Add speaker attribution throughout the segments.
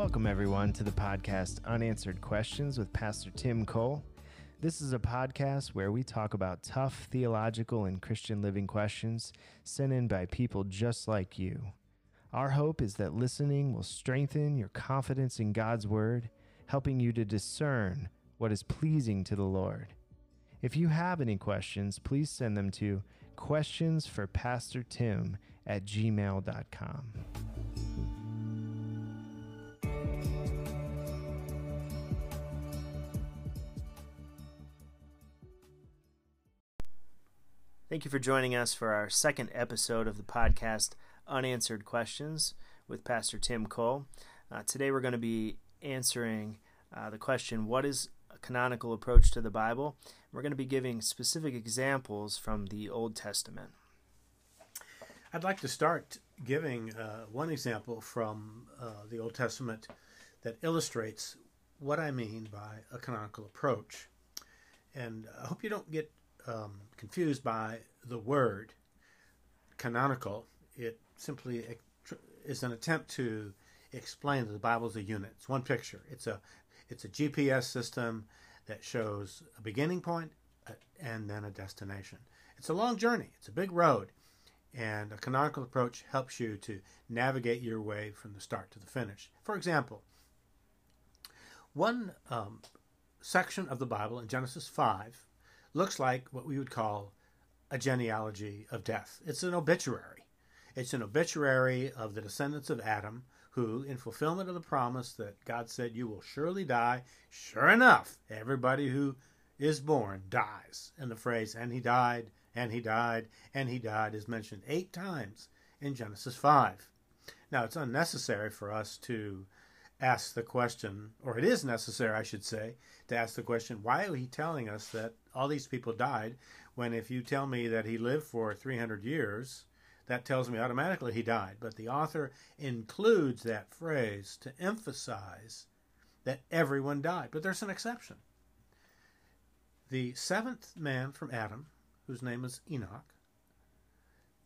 Speaker 1: Welcome, everyone, to the podcast Unanswered Questions with Pastor Tim Cole. This is a podcast where we talk about tough theological and Christian living questions sent in by people just like you. Our hope is that listening will strengthen your confidence in God's Word, helping you to discern what is pleasing to the Lord. If you have any questions, please send them to questionsforpastortim at gmail.com. Thank you for joining us for our second episode of the podcast Unanswered Questions with Pastor Tim Cole. Uh, today we're going to be answering uh, the question What is a canonical approach to the Bible? We're going to be giving specific examples from the Old Testament.
Speaker 2: I'd like to start giving uh, one example from uh, the Old Testament that illustrates what I mean by a canonical approach. And I hope you don't get um, confused by the word canonical. It simply is an attempt to explain that the Bible is a unit. It's one picture. It's a it's a GPS system that shows a beginning uh, and then a destination. It's a long journey. It's a big road, and a canonical approach helps you to navigate your way from the start to the finish. For example, one um, section of the Bible in Genesis five looks like what we would call a genealogy of death. It's an obituary. It's an obituary of the descendants of Adam who, in fulfillment of the promise that God said, You will surely die, sure enough, everybody who is born dies. And the phrase, and he died, and he died, and he died is mentioned eight times in Genesis 5. Now, it's unnecessary for us to ask the question, or it is necessary, I should say, to ask the question, why are he telling us that all these people died when if you tell me that he lived for 300 years, that tells me automatically he died. But the author includes that phrase to emphasize that everyone died. But there's an exception. The seventh man from Adam, whose name is Enoch,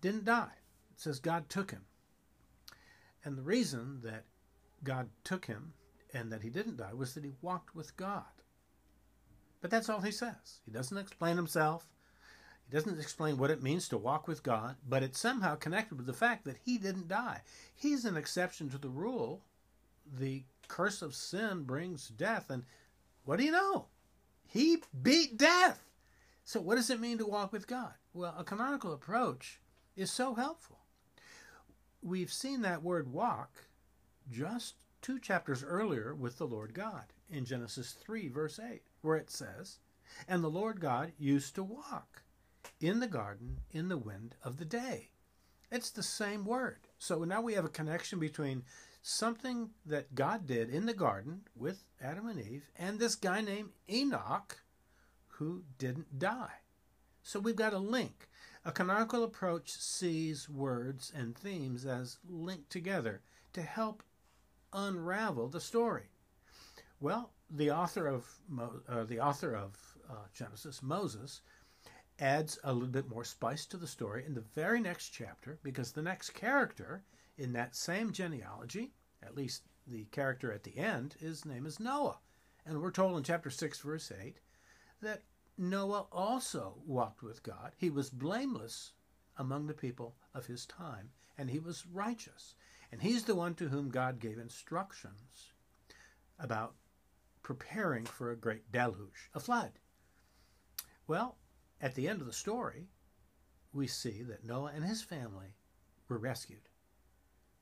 Speaker 2: didn't die. It says God took him. And the reason that God took him and that he didn't die was that he walked with God. But that's all he says. He doesn't explain himself. He doesn't explain what it means to walk with God, but it's somehow connected with the fact that he didn't die. He's an exception to the rule. The curse of sin brings death. And what do you know? He beat death. So, what does it mean to walk with God? Well, a canonical approach is so helpful. We've seen that word walk just two chapters earlier with the Lord God in Genesis 3, verse 8, where it says, And the Lord God used to walk in the garden in the wind of the day. It's the same word. So now we have a connection between something that God did in the garden with Adam and Eve and this guy named Enoch who didn't die. So we've got a link. A canonical approach sees words and themes as linked together to help unravel the story. Well, the author of uh, the author of uh, Genesis, Moses, adds a little bit more spice to the story in the very next chapter because the next character in that same genealogy, at least the character at the end, his name is Noah. And we're told in chapter 6, verse 8, that Noah also walked with God. He was blameless among the people of his time, and he was righteous. And he's the one to whom God gave instructions about preparing for a great deluge, a flood. Well, at the end of the story, we see that Noah and his family were rescued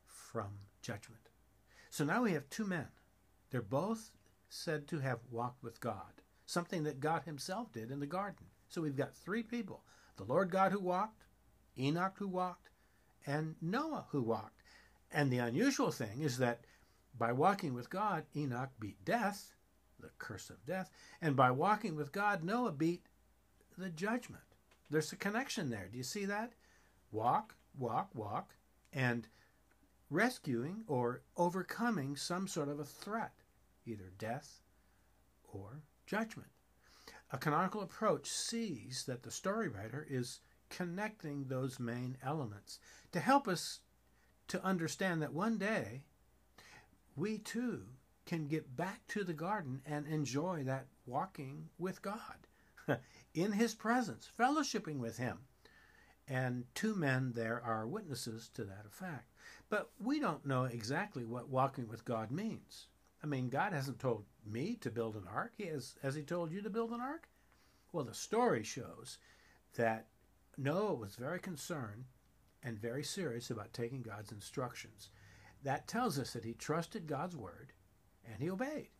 Speaker 2: from judgment. So now we have two men. They're both said to have walked with God, something that God himself did in the garden. So we've got three people the Lord God who walked, Enoch who walked, and Noah who walked. And the unusual thing is that by walking with God, Enoch beat death, the curse of death, and by walking with God, Noah beat the judgment. There's a connection there. Do you see that? Walk, walk, walk, and rescuing or overcoming some sort of a threat, either death or judgment. A canonical approach sees that the story writer is connecting those main elements to help us to understand that one day we too can get back to the garden and enjoy that walking with God in His presence, fellowshipping with Him. And two men there are witnesses to that effect. But we don't know exactly what walking with God means. I mean, God hasn't told me to build an ark. He has, has He told you to build an ark? Well, the story shows that Noah was very concerned and very serious about taking God's instructions. That tells us that he trusted God's word and he obeyed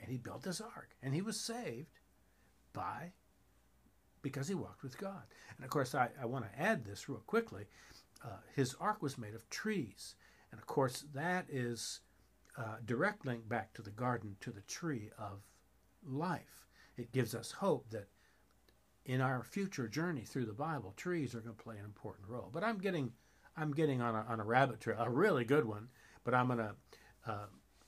Speaker 2: and he built this ark and he was saved by because he walked with God. And of course, I, I want to add this real quickly. Uh, his ark was made of trees. And of course, that is uh, direct link back to the garden, to the tree of life. It gives us hope that in our future journey through the Bible, trees are going to play an important role. But I'm getting, I'm getting on a, on a rabbit trail, a really good one. But I'm going to uh,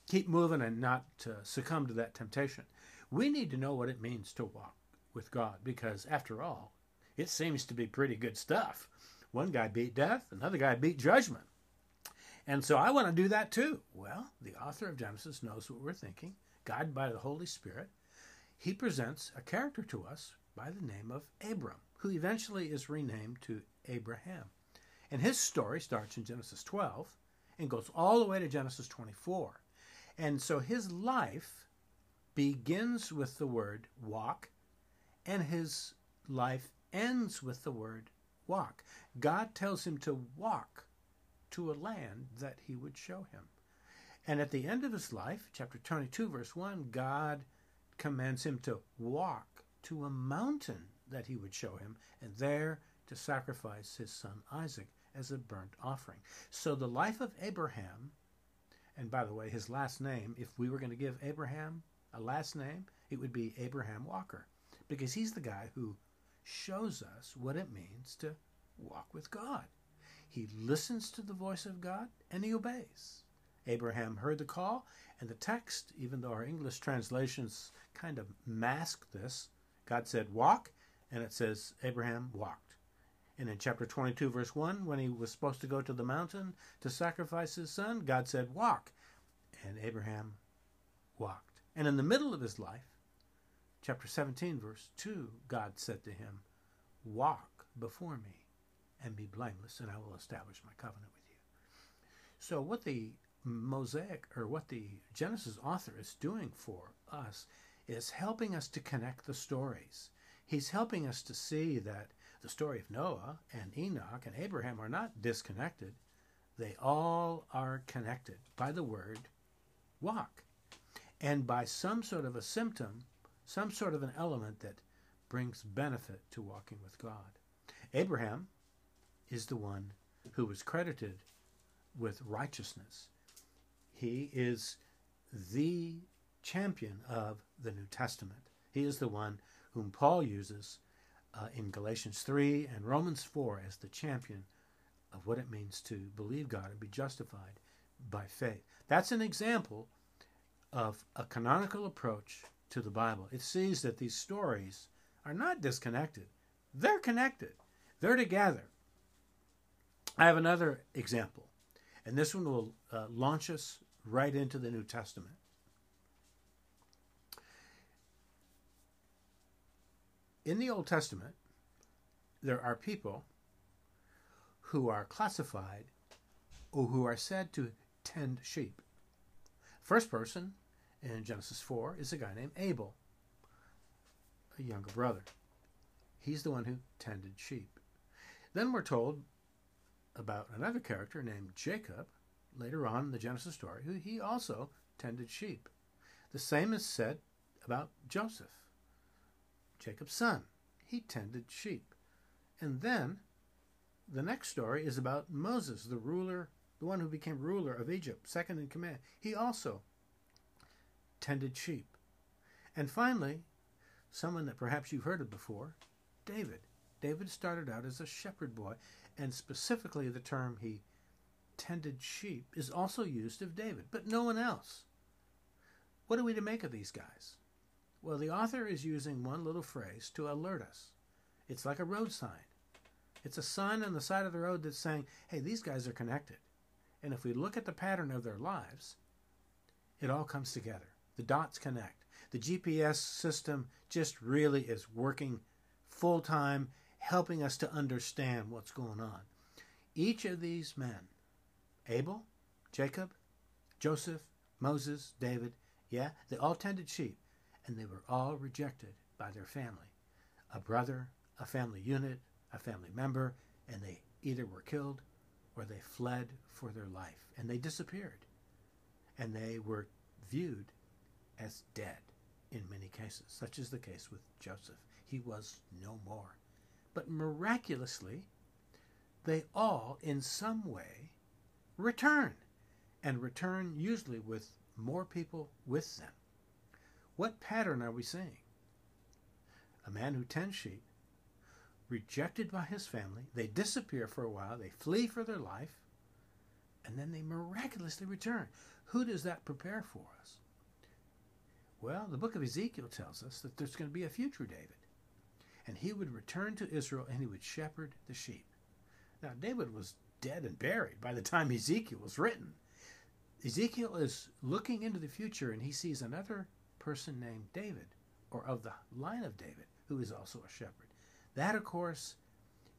Speaker 2: keep moving and not uh, succumb to that temptation. We need to know what it means to walk with God because, after all, it seems to be pretty good stuff. One guy beat death, another guy beat judgment. And so I want to do that too. Well, the author of Genesis knows what we're thinking, guided by the Holy Spirit. He presents a character to us by the name of Abram, who eventually is renamed to Abraham. And his story starts in Genesis 12 and goes all the way to Genesis 24. And so his life begins with the word walk, and his life ends with the word walk. God tells him to walk to a land that he would show him. And at the end of his life, chapter 22, verse 1, God commands him to walk to a mountain that he would show him, and there to sacrifice his son Isaac as a burnt offering. So the life of Abraham, and by the way, his last name, if we were going to give Abraham a last name, it would be Abraham Walker, because he's the guy who shows us what it means to walk with God. He listens to the voice of God and he obeys. Abraham heard the call, and the text, even though our English translations kind of mask this, God said, Walk, and it says, Abraham walked. And in chapter 22, verse 1, when he was supposed to go to the mountain to sacrifice his son, God said, Walk. And Abraham walked. And in the middle of his life, chapter 17, verse 2, God said to him, Walk before me and be blameless, and I will establish my covenant with you. So, what the Mosaic or what the Genesis author is doing for us is helping us to connect the stories. He's helping us to see that the story of Noah and Enoch and Abraham are not disconnected. They all are connected by the word walk and by some sort of a symptom, some sort of an element that brings benefit to walking with God. Abraham is the one who was credited with righteousness. He is the champion of the New Testament. He is the one whom Paul uses uh, in Galatians 3 and Romans 4 as the champion of what it means to believe God and be justified by faith. That's an example of a canonical approach to the Bible. It sees that these stories are not disconnected, they're connected, they're together. I have another example, and this one will uh, launch us right into the New Testament. In the Old Testament, there are people who are classified or who are said to tend sheep. First person in Genesis 4 is a guy named Abel, a younger brother. He's the one who tended sheep. Then we're told about another character named Jacob later on in the Genesis story, who he also tended sheep. The same is said about Joseph. Jacob's son. He tended sheep. And then the next story is about Moses, the ruler, the one who became ruler of Egypt, second in command. He also tended sheep. And finally, someone that perhaps you've heard of before, David. David started out as a shepherd boy, and specifically the term he tended sheep is also used of David, but no one else. What are we to make of these guys? Well, the author is using one little phrase to alert us. It's like a road sign. It's a sign on the side of the road that's saying, hey, these guys are connected. And if we look at the pattern of their lives, it all comes together. The dots connect. The GPS system just really is working full time, helping us to understand what's going on. Each of these men, Abel, Jacob, Joseph, Moses, David, yeah, they all tended sheep, and they were all rejected by their family. A brother, a family unit, a family member, and they either were killed or they fled for their life, and they disappeared. And they were viewed as dead in many cases, such is the case with Joseph. He was no more. But miraculously, they all, in some way, return, and return usually with more people with them. What pattern are we seeing? A man who tends sheep, rejected by his family, they disappear for a while, they flee for their life, and then they miraculously return. Who does that prepare for us? Well, the book of Ezekiel tells us that there's going to be a future David. And he would return to Israel and he would shepherd the sheep. Now, David was dead and buried by the time Ezekiel was written. Ezekiel is looking into the future and he sees another person named David, or of the line of David, who is also a shepherd. That, of course,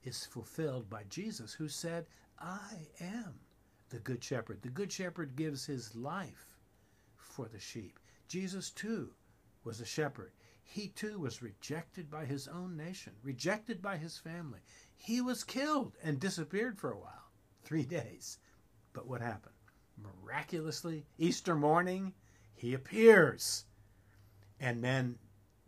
Speaker 2: is fulfilled by Jesus, who said, I am the good shepherd. The good shepherd gives his life for the sheep. Jesus, too, was a shepherd. He, too, was rejected by his own nation, rejected by his family. He was killed and disappeared for a while, three days. But what happened? Miraculously, Easter morning, he appears. And then,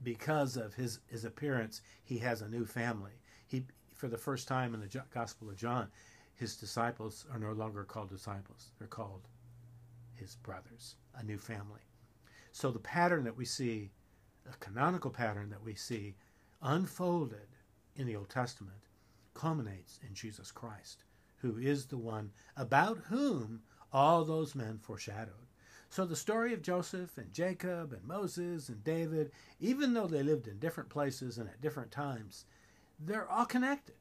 Speaker 2: because of his, his appearance, he has a new family. He, for the first time in the Gospel of John, his disciples are no longer called disciples, they're called his brothers, a new family. So the pattern that we see, the canonical pattern that we see unfolded in the Old Testament, culminates in Jesus Christ, who is the one about whom all those men foreshadowed. So the story of Joseph and Jacob and Moses and David, even though they lived in different places and at different times, they're all connected.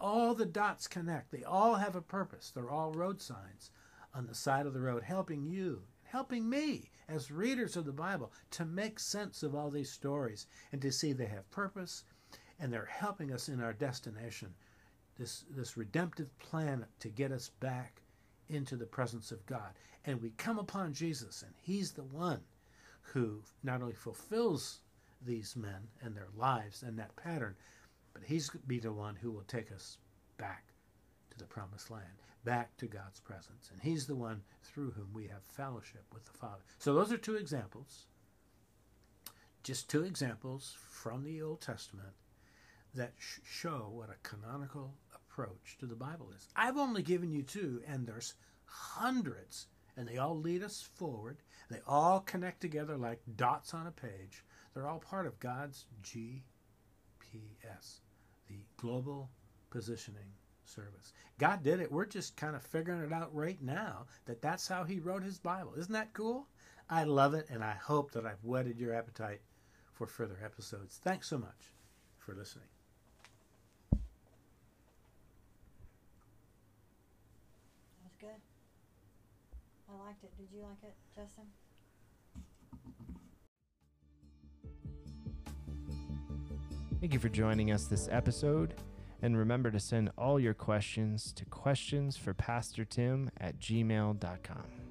Speaker 2: All the dots connect. They all have a purpose. They're all road signs on the side of the road helping you helping me as readers of the Bible to make sense of all these stories and to see they have purpose and they're helping us in our destination. This, this redemptive plan to get us back into the presence of God. And we come upon Jesus, and He's the one who not only fulfills these men and their lives and that pattern, but He's be the one who will take us back to the promised land back to God's presence. And He's the one through whom we have fellowship with the Father. So those are two examples, just two examples from the Old Testament that sh- show what a canonical approach to the Bible is. I've only given you two, and there's hundreds, and they all lead us forward. They all connect together like dots on a page. They're all part of God's GPS, the global positioning service. God did it. We're just kind of figuring it out right now that that's how He wrote His Bible. Isn't that cool? I love it, and I hope that I've whetted your appetite for further episodes. Thanks so much for listening.
Speaker 3: That was good. I liked it. Did you like it, Justin?
Speaker 1: Thank you for joining us this episode. And remember to send all your questions to questions for Pastor Tim at gmail.com.